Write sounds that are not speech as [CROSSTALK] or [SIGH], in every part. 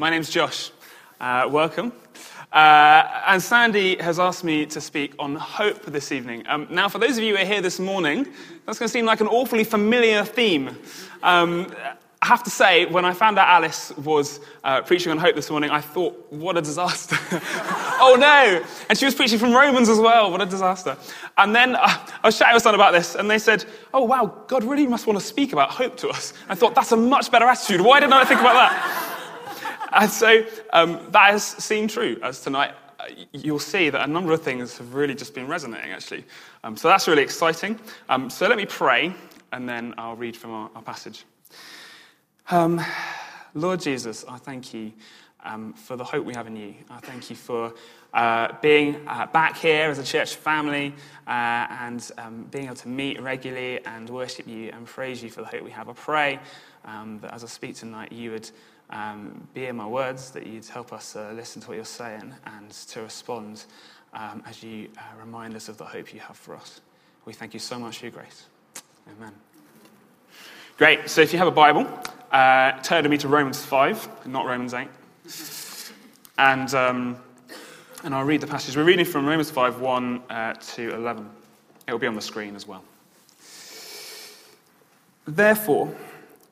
My name's Josh. Uh, welcome. Uh, and Sandy has asked me to speak on hope this evening. Um, now, for those of you who are here this morning, that's going to seem like an awfully familiar theme. Um, I have to say, when I found out Alice was uh, preaching on hope this morning, I thought, what a disaster. [LAUGHS] oh no! And she was preaching from Romans as well. What a disaster. And then uh, I was chatting with someone about this, and they said, oh wow, God really must want to speak about hope to us. I thought, that's a much better attitude. Why didn't I think about that? [LAUGHS] And so um, that has seemed true as tonight. Uh, you'll see that a number of things have really just been resonating, actually. Um, so that's really exciting. Um, so let me pray, and then I'll read from our, our passage. Um, Lord Jesus, I thank you um, for the hope we have in you. I thank you for uh, being uh, back here as a church family uh, and um, being able to meet regularly and worship you and praise you for the hope we have. I pray um, that as I speak tonight, you would um, be in my words, that you'd help us uh, listen to what you're saying and to respond um, as you uh, remind us of the hope you have for us. We thank you so much for your grace. Amen. Great. So if you have a Bible, uh, turn to me to Romans 5, not Romans 8. And, um, and I'll read the passage. We're reading from Romans 5 1 uh, to 11. It will be on the screen as well. Therefore,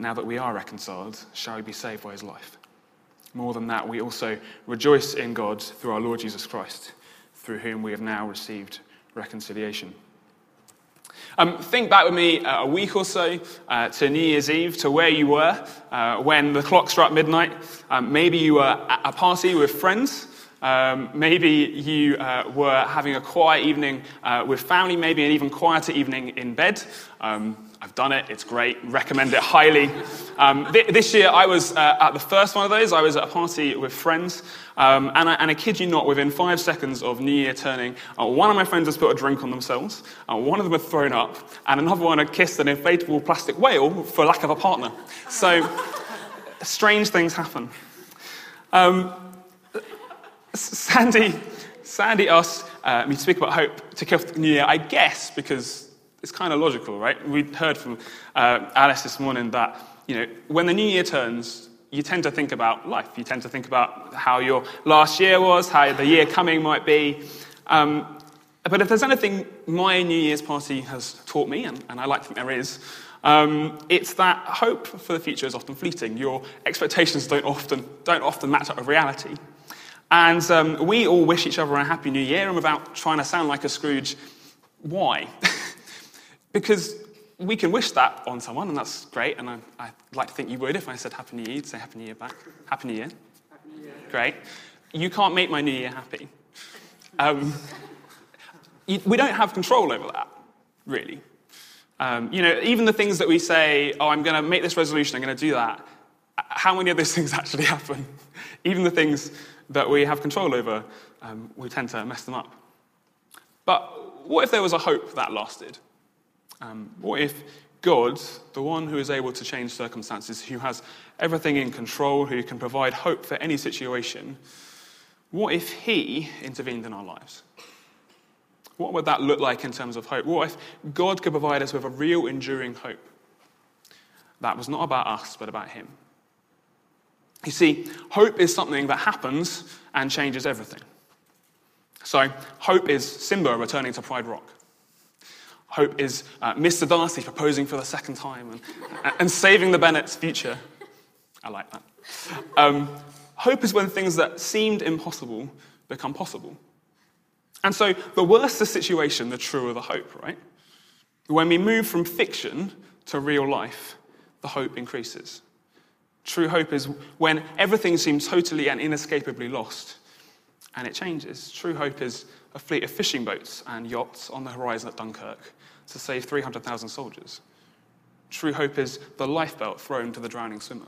now that we are reconciled, shall we be saved by his life. More than that, we also rejoice in God through our Lord Jesus Christ, through whom we have now received reconciliation. Um, think back with me uh, a week or so uh, to New Year's Eve, to where you were uh, when the clock struck midnight. Um, maybe you were at a party with friends. Um, maybe you uh, were having a quiet evening uh, with family, maybe an even quieter evening in bed. Um, I've done it, it's great, recommend it highly. Um, th- this year I was uh, at the first one of those, I was at a party with friends, um, and, I, and, I, kid you not, within five seconds of New Year turning, uh, one of my friends has put a drink on themselves, uh, one of them had thrown up, and another one had kissed an inflatable plastic whale for lack of a partner. So, strange things happen. Um, Sandy, Sandy asked uh, me to speak about hope to kick off the new year, I guess, because it's kind of logical, right? We heard from uh, Alice this morning that, you know, when the new year turns, you tend to think about life. You tend to think about how your last year was, how the year coming might be. Um, but if there's anything my New Year's party has taught me, and, and I like to think there is, um, it's that hope for the future is often fleeting. Your expectations don't often, don't often match up with reality. And um, we all wish each other a happy new year, and without trying to sound like a Scrooge, why? [LAUGHS] Because we can wish that on someone, and that's great, and I, would like to think you would if I said Happy New Year, you'd say Happy New Year back. Happy New Year. Happy New Year. Great. You can't make my New Year happy. Um, you, we don't have control over that, really. Um, you know, even the things that we say, oh, I'm going to make this resolution, I'm going to do that, how many of those [LAUGHS] things actually happen? even the things that we have control over, um, we tend to mess them up. But what if there was a hope that lasted? Um, what if God, the one who is able to change circumstances, who has everything in control, who can provide hope for any situation, what if He intervened in our lives? What would that look like in terms of hope? What if God could provide us with a real, enduring hope that was not about us, but about Him? You see, hope is something that happens and changes everything. So, hope is Simba returning to Pride Rock. Hope is uh, Mr. Darcy proposing for the second time and, and saving the Bennet's future. I like that. Um, hope is when things that seemed impossible become possible. And so, the worse the situation, the truer the hope, right? When we move from fiction to real life, the hope increases. True hope is when everything seems totally and inescapably lost, and it changes. True hope is a fleet of fishing boats and yachts on the horizon at Dunkirk to save 300,000 soldiers. True hope is the lifebelt thrown to the drowning swimmer.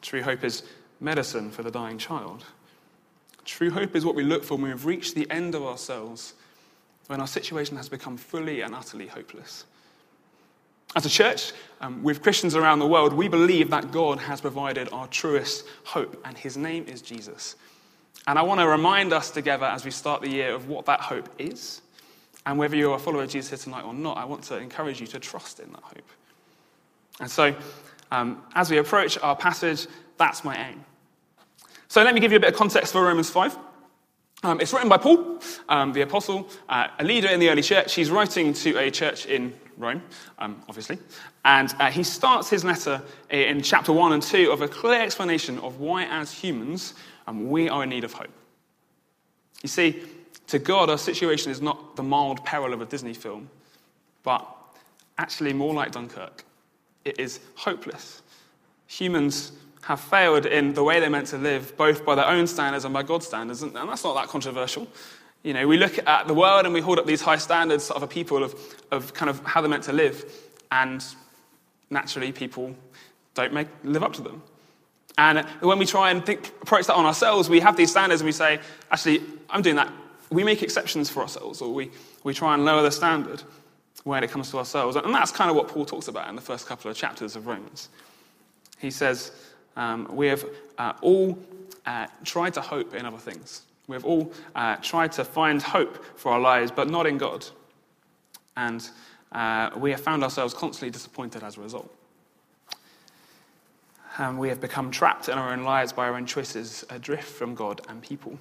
True hope is medicine for the dying child. True hope is what we look for when we've reached the end of ourselves, when our situation has become fully and utterly hopeless. As a church, um, with Christians around the world, we believe that God has provided our truest hope, and his name is Jesus. And I want to remind us together as we start the year of what that hope is. And whether you're a follower of Jesus here tonight or not, I want to encourage you to trust in that hope. And so, um, as we approach our passage, that's my aim. So, let me give you a bit of context for Romans 5. Um, it's written by Paul, um, the apostle, uh, a leader in the early church. He's writing to a church in Rome, um, obviously. And uh, he starts his letter in chapter 1 and 2 of a clear explanation of why, as humans, um, we are in need of hope. You see, to God, our situation is not the mild peril of a Disney film, but actually more like Dunkirk. It is hopeless. Humans have failed in the way they're meant to live, both by their own standards and by God's standards, and that's not that controversial. You know, we look at the world and we hold up these high standards of a people of, of kind of how they're meant to live, and naturally people don't make, live up to them. And when we try and think, approach that on ourselves, we have these standards and we say, actually, I'm doing that. We make exceptions for ourselves, or we, we try and lower the standard when it comes to ourselves. And that's kind of what Paul talks about in the first couple of chapters of Romans. He says, um, We have uh, all uh, tried to hope in other things. We have all uh, tried to find hope for our lives, but not in God. And uh, we have found ourselves constantly disappointed as a result. And we have become trapped in our own lives by our own choices, adrift from God and people.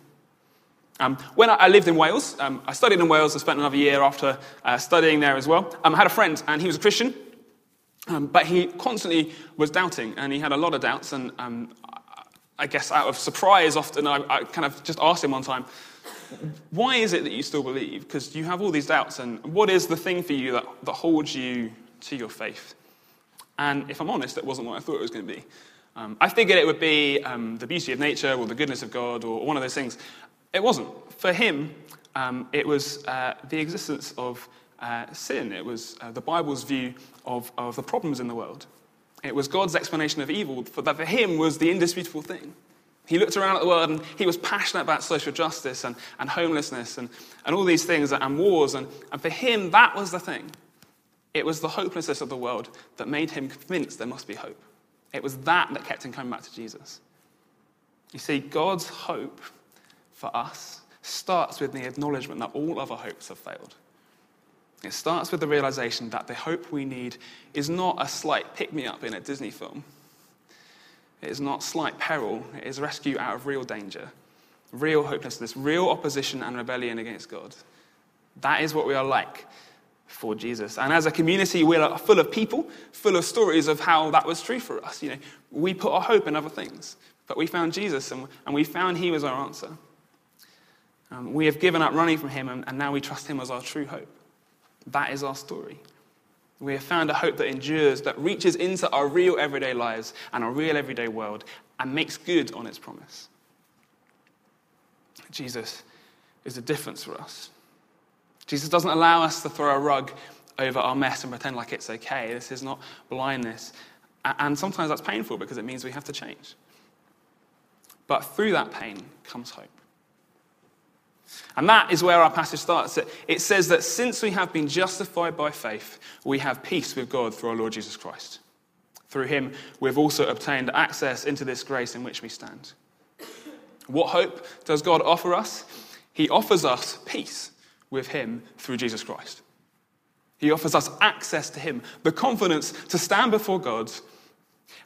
Um, when I, lived in Wales, um, I studied in Wales. I spent another year after uh, studying there as well. Um, I had a friend, and he was a Christian, um, but he constantly was doubting, and he had a lot of doubts. And um, I guess out of surprise, often I, I, kind of just asked him one time, "Why is it that you still believe? Because you have all these doubts, and what is the thing for you that, that holds you to your faith?" And if I'm honest, that wasn't what I thought it was going to be. Um, I figured it would be um, the beauty of nature or the goodness of God or one of those things. It wasn't. For him, um, it was uh, the existence of uh, sin. It was uh, the Bible's view of, of the problems in the world. It was God's explanation of evil for, that for him was the indisputable thing. He looked around at the world and he was passionate about social justice and, and homelessness and, and all these things and wars. And, and for him, that was the thing. It was the hopelessness of the world that made him convinced there must be hope. It was that that kept him coming back to Jesus. You see, God's hope for us starts with the acknowledgement that all other hopes have failed. It starts with the realization that the hope we need is not a slight pick me up in a Disney film. It is not slight peril, it is rescue out of real danger, real hopelessness, real opposition and rebellion against God. That is what we are like for Jesus. And as a community, we're full of people, full of stories of how that was true for us. You know, we put our hope in other things, but we found Jesus and, and we found He was our answer. Um, we have given up running from him, and, and now we trust him as our true hope. That is our story. We have found a hope that endures, that reaches into our real everyday lives and our real everyday world and makes good on its promise. Jesus is the difference for us. Jesus doesn't allow us to throw a rug over our mess and pretend like it's okay. This is not blindness. And sometimes that's painful because it means we have to change. But through that pain comes hope. And that is where our passage starts. It says that since we have been justified by faith, we have peace with God through our Lord Jesus Christ. Through him, we've also obtained access into this grace in which we stand. What hope does God offer us? He offers us peace with him through Jesus Christ. He offers us access to him, the confidence to stand before God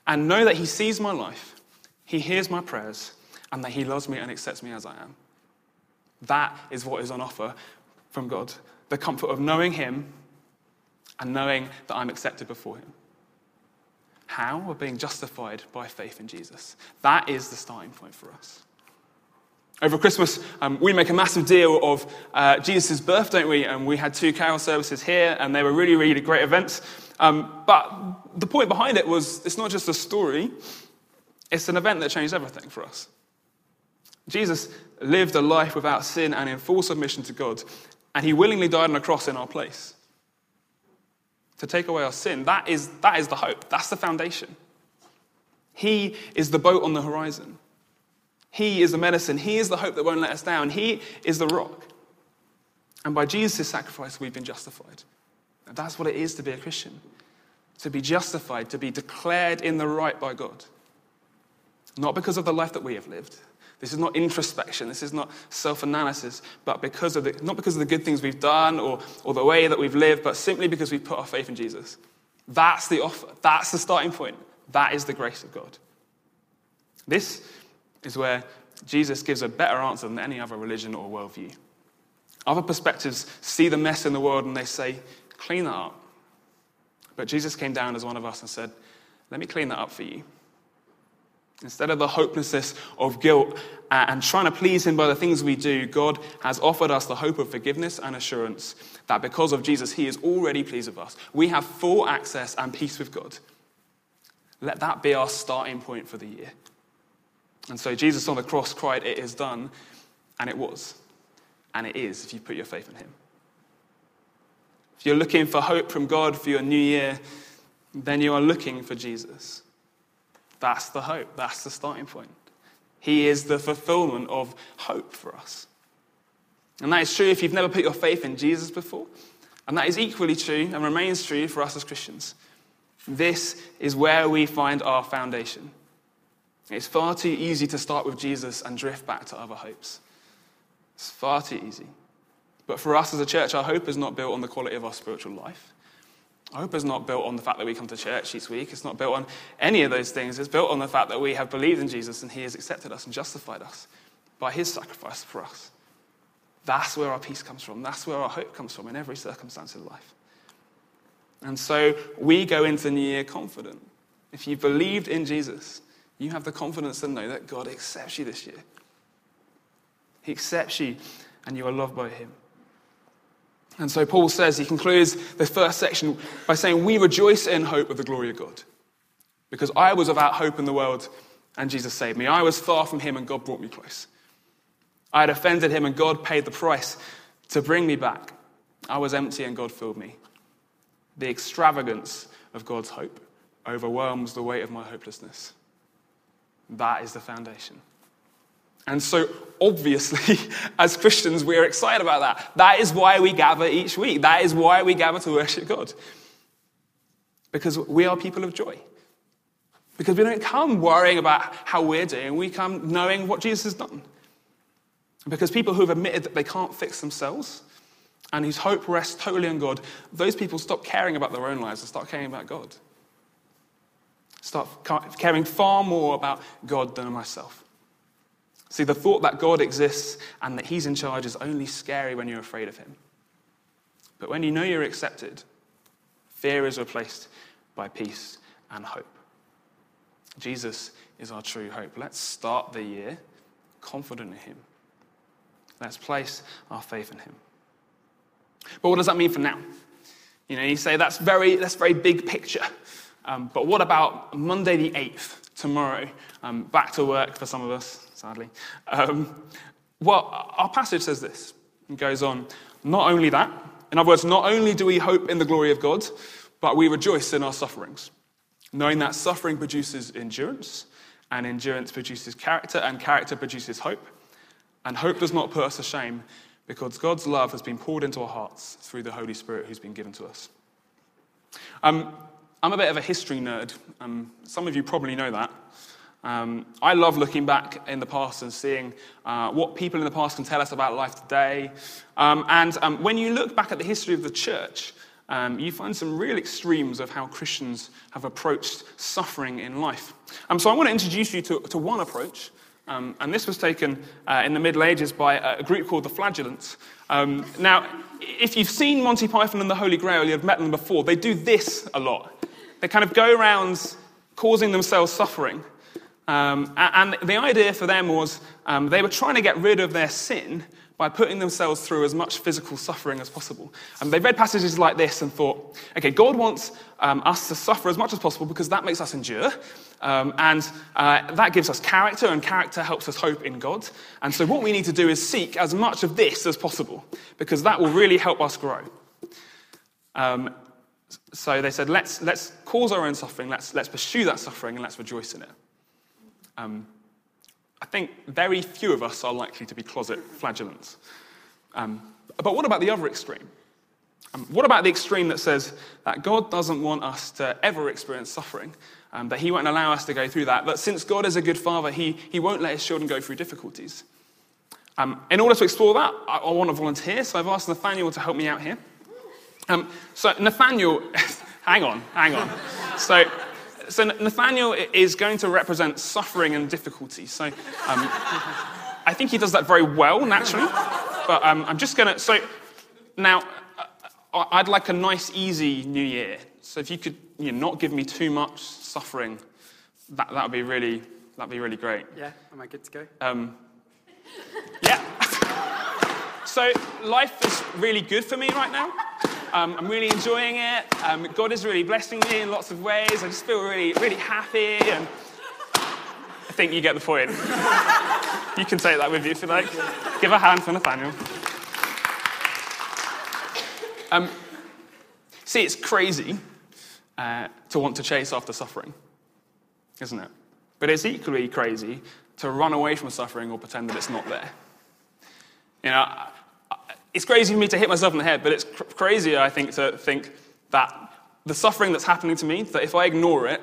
and know that he sees my life, he hears my prayers, and that he loves me and accepts me as I am. That is what is on offer from God the comfort of knowing Him and knowing that I'm accepted before Him. How? We're being justified by faith in Jesus. That is the starting point for us. Over Christmas, um, we make a massive deal of uh, Jesus' birth, don't we? And we had two carol services here, and they were really, really great events. Um, but the point behind it was it's not just a story, it's an event that changed everything for us. Jesus lived a life without sin and in full submission to God, and he willingly died on a cross in our place to take away our sin. That is, that is the hope, that's the foundation. He is the boat on the horizon. He is the medicine. He is the hope that won't let us down. He is the rock. And by Jesus' sacrifice, we've been justified. And that's what it is to be a Christian to be justified, to be declared in the right by God. Not because of the life that we have lived. This is not introspection. This is not self analysis, but because of the, not because of the good things we've done or, or the way that we've lived, but simply because we've put our faith in Jesus. That's the offer. That's the starting point. That is the grace of God. This is where Jesus gives a better answer than any other religion or worldview. Other perspectives see the mess in the world and they say, clean that up. But Jesus came down as one of us and said, let me clean that up for you. Instead of the hopelessness of guilt uh, and trying to please Him by the things we do, God has offered us the hope of forgiveness and assurance that because of Jesus, He is already pleased with us. We have full access and peace with God. Let that be our starting point for the year. And so Jesus on the cross cried, It is done. And it was. And it is if you put your faith in him. If you're looking for hope from God for your new year, then you are looking for Jesus. That's the hope. That's the starting point. He is the fulfillment of hope for us. And that is true if you've never put your faith in Jesus before. And that is equally true and remains true for us as Christians. This is where we find our foundation. It's far too easy to start with Jesus and drift back to other hopes. It's far too easy. But for us as a church, our hope is not built on the quality of our spiritual life. Our hope is not built on the fact that we come to church each week. It's not built on any of those things. It's built on the fact that we have believed in Jesus and He has accepted us and justified us by His sacrifice for us. That's where our peace comes from. That's where our hope comes from in every circumstance of life. And so we go into the new year confident. If you believed in Jesus, you have the confidence to know that God accepts you this year. He accepts you and you are loved by Him. And so Paul says, he concludes the first section by saying, We rejoice in hope of the glory of God. Because I was without hope in the world and Jesus saved me. I was far from Him and God brought me close. I had offended Him and God paid the price to bring me back. I was empty and God filled me. The extravagance of God's hope overwhelms the weight of my hopelessness. That is the foundation. And so, obviously, [LAUGHS] as Christians, we're excited about that. That is why we gather each week. That is why we gather to worship God. Because we are people of joy. Because we don't come worrying about how we're doing, we come knowing what Jesus has done. Because people who have admitted that they can't fix themselves and whose hope rests totally on God, those people stop caring about their own lives and start caring about God. Start caring far more about God than myself. See, the thought that God exists and that He's in charge is only scary when you're afraid of Him. But when you know you're accepted, fear is replaced by peace and hope. Jesus is our true hope. Let's start the year confident in Him. Let's place our faith in Him. But what does that mean for now? You know, you say that's very, that's very big picture. Um, but what about Monday the 8th, tomorrow? Um, back to work for some of us, sadly. Um, well, our passage says this. It goes on. Not only that, in other words, not only do we hope in the glory of God, but we rejoice in our sufferings, knowing that suffering produces endurance, and endurance produces character, and character produces hope. And hope does not put us to shame, because God's love has been poured into our hearts through the Holy Spirit who's been given to us. Um, I'm a bit of a history nerd. Um, some of you probably know that. Um, I love looking back in the past and seeing uh, what people in the past can tell us about life today. Um, and um, when you look back at the history of the church, um, you find some real extremes of how Christians have approached suffering in life. Um, so I want to introduce you to, to one approach. Um, and this was taken uh, in the Middle Ages by a group called the Flagellants. now, if you've seen Monty Python and the Holy Grail, you've met them before. They do this a lot. They kind of go around causing themselves suffering Um, and the idea for them was um, they were trying to get rid of their sin by putting themselves through as much physical suffering as possible. And they read passages like this and thought, okay, God wants um, us to suffer as much as possible because that makes us endure. Um, and uh, that gives us character, and character helps us hope in God. And so, what we need to do is seek as much of this as possible because that will really help us grow. Um, so they said, let's, let's cause our own suffering, let's, let's pursue that suffering, and let's rejoice in it. Um, I think very few of us are likely to be closet flagellants. Um, but what about the other extreme? Um, what about the extreme that says that God doesn't want us to ever experience suffering, um, that He won't allow us to go through that, that since God is a good father, He, he won't let His children go through difficulties? Um, in order to explore that, I, I, want to volunteer, so I've asked Nathaniel to help me out here. Um, so, Nathaniel, [LAUGHS] hang on, hang on. So, so Nathaniel is going to represent suffering and difficulty. So, um, I think he does that very well, naturally. But um, I'm just going to. So, now, uh, I'd like a nice, easy new year. So, if you could you know, not give me too much suffering, that that would be really that'd be really great. Yeah, am I good to go? Um, yeah. [LAUGHS] so, life is really good for me right now. Um, I'm really enjoying it. Um, God is really blessing me in lots of ways. I just feel really, really happy. And I think you get the point. [LAUGHS] you can take that with you if you like. Give a hand for Nathaniel. Um, see, it's crazy uh, to want to chase after suffering, isn't it? But it's equally crazy to run away from suffering or pretend that it's not there. You know, it's crazy for me to hit myself in the head, but it's cr- crazier, I think, to think that the suffering that's happening to me, that if I ignore it,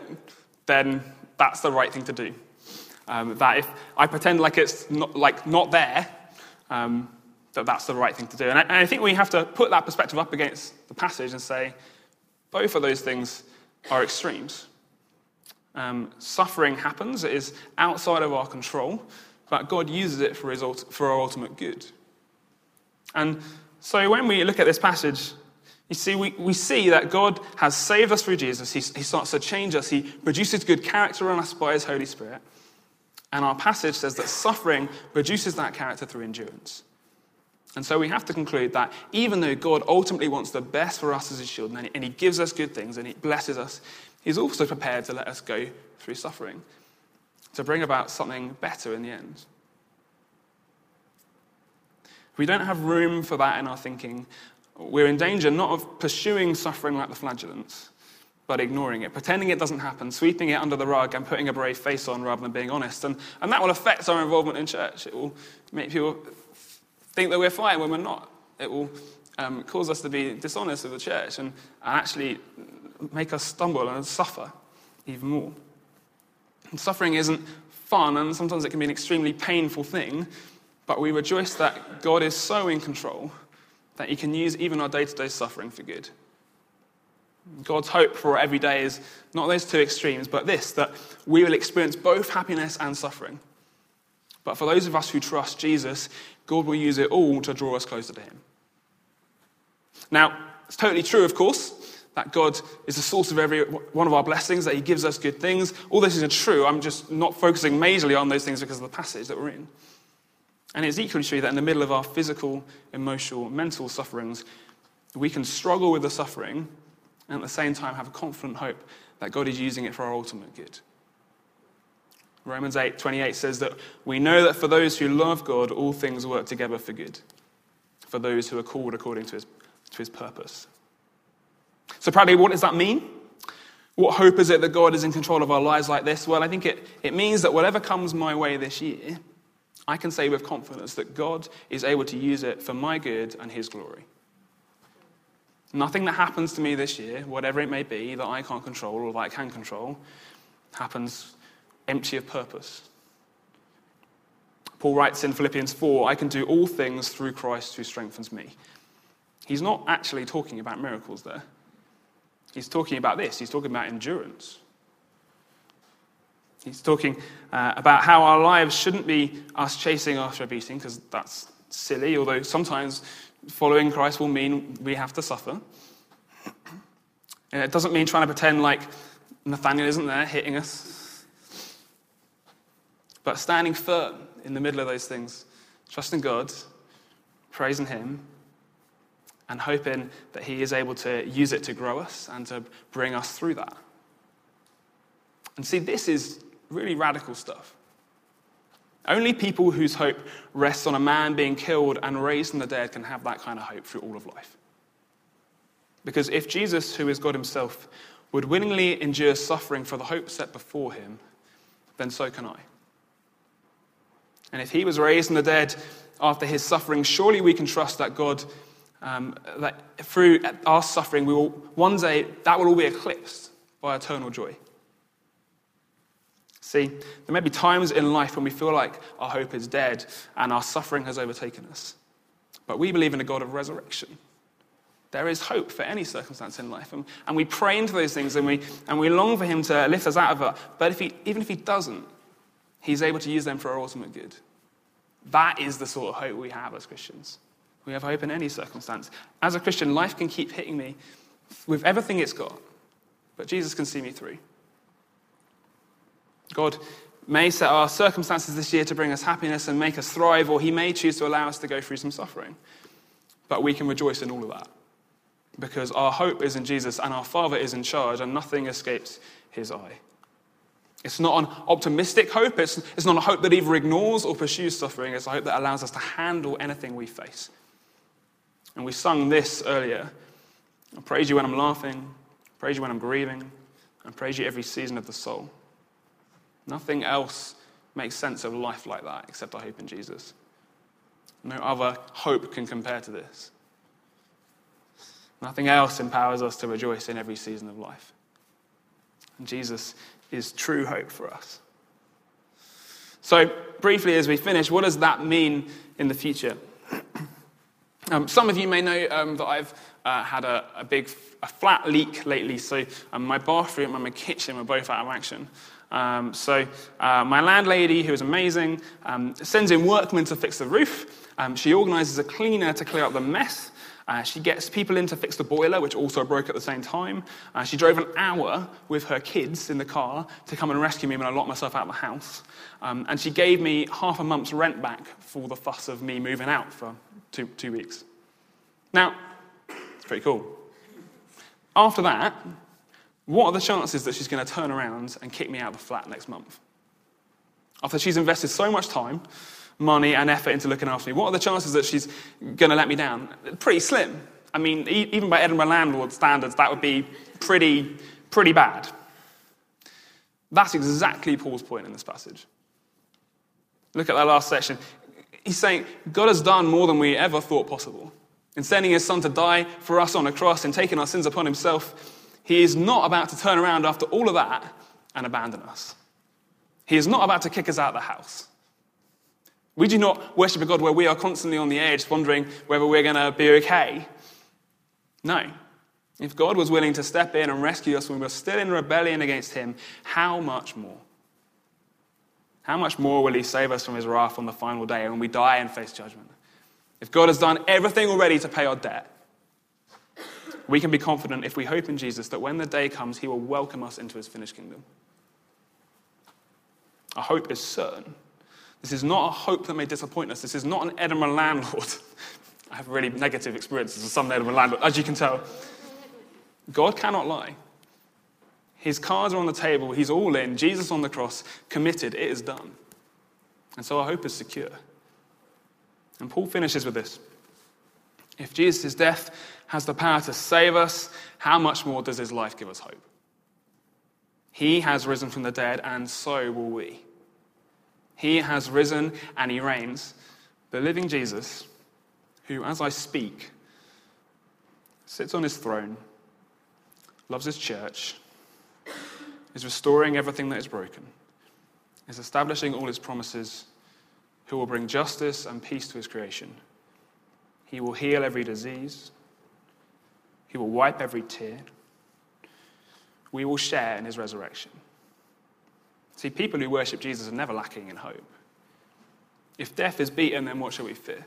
then that's the right thing to do. Um, that if I pretend like it's not, like not there, um, that that's the right thing to do. And I, and I, think we have to put that perspective up against the passage and say both of those things are extremes. Um, suffering happens, it is outside of our control, but God uses it for, his, for our ultimate good. And so when we look at this passage, you see, we, we see that God has saved us through Jesus. He, he starts to change us. He produces good character in us by His Holy Spirit. And our passage says that suffering produces that character through endurance. And so we have to conclude that even though God ultimately wants the best for us as His children, and He gives us good things and He blesses us, He's also prepared to let us go through suffering to bring about something better in the end. We don't have room for that in our thinking, we're in danger not of pursuing suffering like the flagellants, but ignoring it, pretending it doesn't happen, sweeping it under the rug, and putting a brave face on rather than being honest. And, and that will affect our involvement in church. It will make people think that we're fine when we're not. It will um, cause us to be dishonest with the church and, and actually make us stumble and suffer even more. And suffering isn't fun, and sometimes it can be an extremely painful thing, but we rejoice that God is so in control that He can use even our day to day suffering for good. God's hope for every day is not those two extremes, but this that we will experience both happiness and suffering. But for those of us who trust Jesus, God will use it all to draw us closer to Him. Now, it's totally true, of course, that God is the source of every one of our blessings, that He gives us good things. All things are true. I'm just not focusing majorly on those things because of the passage that we're in. And it's equally true that in the middle of our physical, emotional, mental sufferings, we can struggle with the suffering and at the same time have a confident hope that God is using it for our ultimate good. Romans 8 28 says that we know that for those who love God, all things work together for good, for those who are called according to his, to his purpose. So, Bradley, what does that mean? What hope is it that God is in control of our lives like this? Well, I think it, it means that whatever comes my way this year, I can say with confidence that God is able to use it for my good and His glory. Nothing that happens to me this year, whatever it may be, that I can't control or that I can control, happens empty of purpose. Paul writes in Philippians 4 I can do all things through Christ who strengthens me. He's not actually talking about miracles there. He's talking about this. He's talking about endurance. He's talking uh, about how our lives shouldn't be us chasing after a beating, because that's silly, although sometimes following Christ will mean we have to suffer. And it doesn't mean trying to pretend like Nathaniel isn't there hitting us. But standing firm in the middle of those things, trusting God, praising Him, and hoping that He is able to use it to grow us and to bring us through that. And see, this is really radical stuff. Only people whose hope rests on a man being killed and raised from the dead can have that kind of hope through all of life. Because if Jesus, who is God Himself, would willingly endure suffering for the hope set before Him, then so can I. And if He was raised from the dead after His suffering, surely we can trust that God, um, that through our suffering, we will one day that will all be eclipsed by eternal joy. See, there may be times in life when we feel like our hope is dead and our suffering has overtaken us. But we believe in a God of resurrection. There is hope for any circumstance in life. And, and we pray into those things and we, and we long for Him to lift us out of it. But if he, even if He doesn't, He's able to use them for our ultimate good. That is the sort of hope we have as Christians. We have hope in any circumstance. As a Christian, life can keep hitting me with everything it's got, but Jesus can see me through. God may set our circumstances this year to bring us happiness and make us thrive, or He may choose to allow us to go through some suffering. But we can rejoice in all of that because our hope is in Jesus and our Father is in charge, and nothing escapes His eye. It's not an optimistic hope. It's, it's not a hope that either ignores or pursues suffering. It's a hope that allows us to handle anything we face. And we sung this earlier I praise you when I'm laughing, praise you when I'm grieving, and praise you every season of the soul. Nothing else makes sense of life like that except our hope in Jesus. No other hope can compare to this. Nothing else empowers us to rejoice in every season of life. And Jesus is true hope for us. So, briefly, as we finish, what does that mean in the future? [CLEARS THROAT] Um, some of you may know um, that I've uh, had a, a, big a flat leak lately. So, um, my bathroom and my kitchen were both out of action. Um, so uh, my landlady, who is amazing, um, sends in workmen to fix the roof. Um, she organises a cleaner to clear up the mess. Uh, she gets people in to fix the boiler, which also broke at the same time. Uh, she drove an hour with her kids in the car to come and rescue me when I locked myself out of the house. Um, and she gave me half a month's rent back for the fuss of me moving out for two, two weeks. Now, it's pretty cool. After that, what are the chances that she's going to turn around and kick me out of the flat next month? After she's invested so much time, money, and effort into looking after me, what are the chances that she's going to let me down? Pretty slim. I mean, even by Edinburgh landlord standards, that would be pretty, pretty bad. That's exactly Paul's point in this passage. Look at that last section. He's saying, God has done more than we ever thought possible. In sending his son to die for us on a cross and taking our sins upon himself, he is not about to turn around after all of that and abandon us. He is not about to kick us out of the house. We do not worship a God where we are constantly on the edge, wondering whether we're going to be okay. No. If God was willing to step in and rescue us when we were still in rebellion against Him, how much more? How much more will He save us from His wrath on the final day when we die and face judgment? If God has done everything already to pay our debt, we can be confident if we hope in Jesus that when the day comes, he will welcome us into his finished kingdom. Our hope is certain. This is not a hope that may disappoint us. This is not an Edinburgh landlord. [LAUGHS] I have really negative experiences with some Edinburgh landlord, as you can tell. God cannot lie. His cards are on the table. He's all in. Jesus on the cross, committed. It is done. And so our hope is secure. And Paul finishes with this. If Jesus' death has the power to save us, how much more does his life give us hope? He has risen from the dead, and so will we. He has risen and he reigns, the living Jesus, who, as I speak, sits on his throne, loves his church, is restoring everything that is broken, is establishing all his promises, who will bring justice and peace to his creation. He will heal every disease he will wipe every tear. We will share in his resurrection. See, people who worship Jesus are never lacking in hope. If death is beaten, then what shall we fear?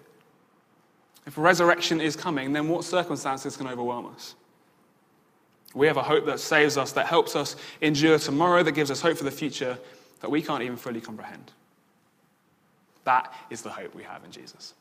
If resurrection is coming, then what circumstances can overwhelm us? We have a hope that saves us, that helps us endure tomorrow, that gives us hope for the future that we can't even fully comprehend. That is the hope we have in Jesus.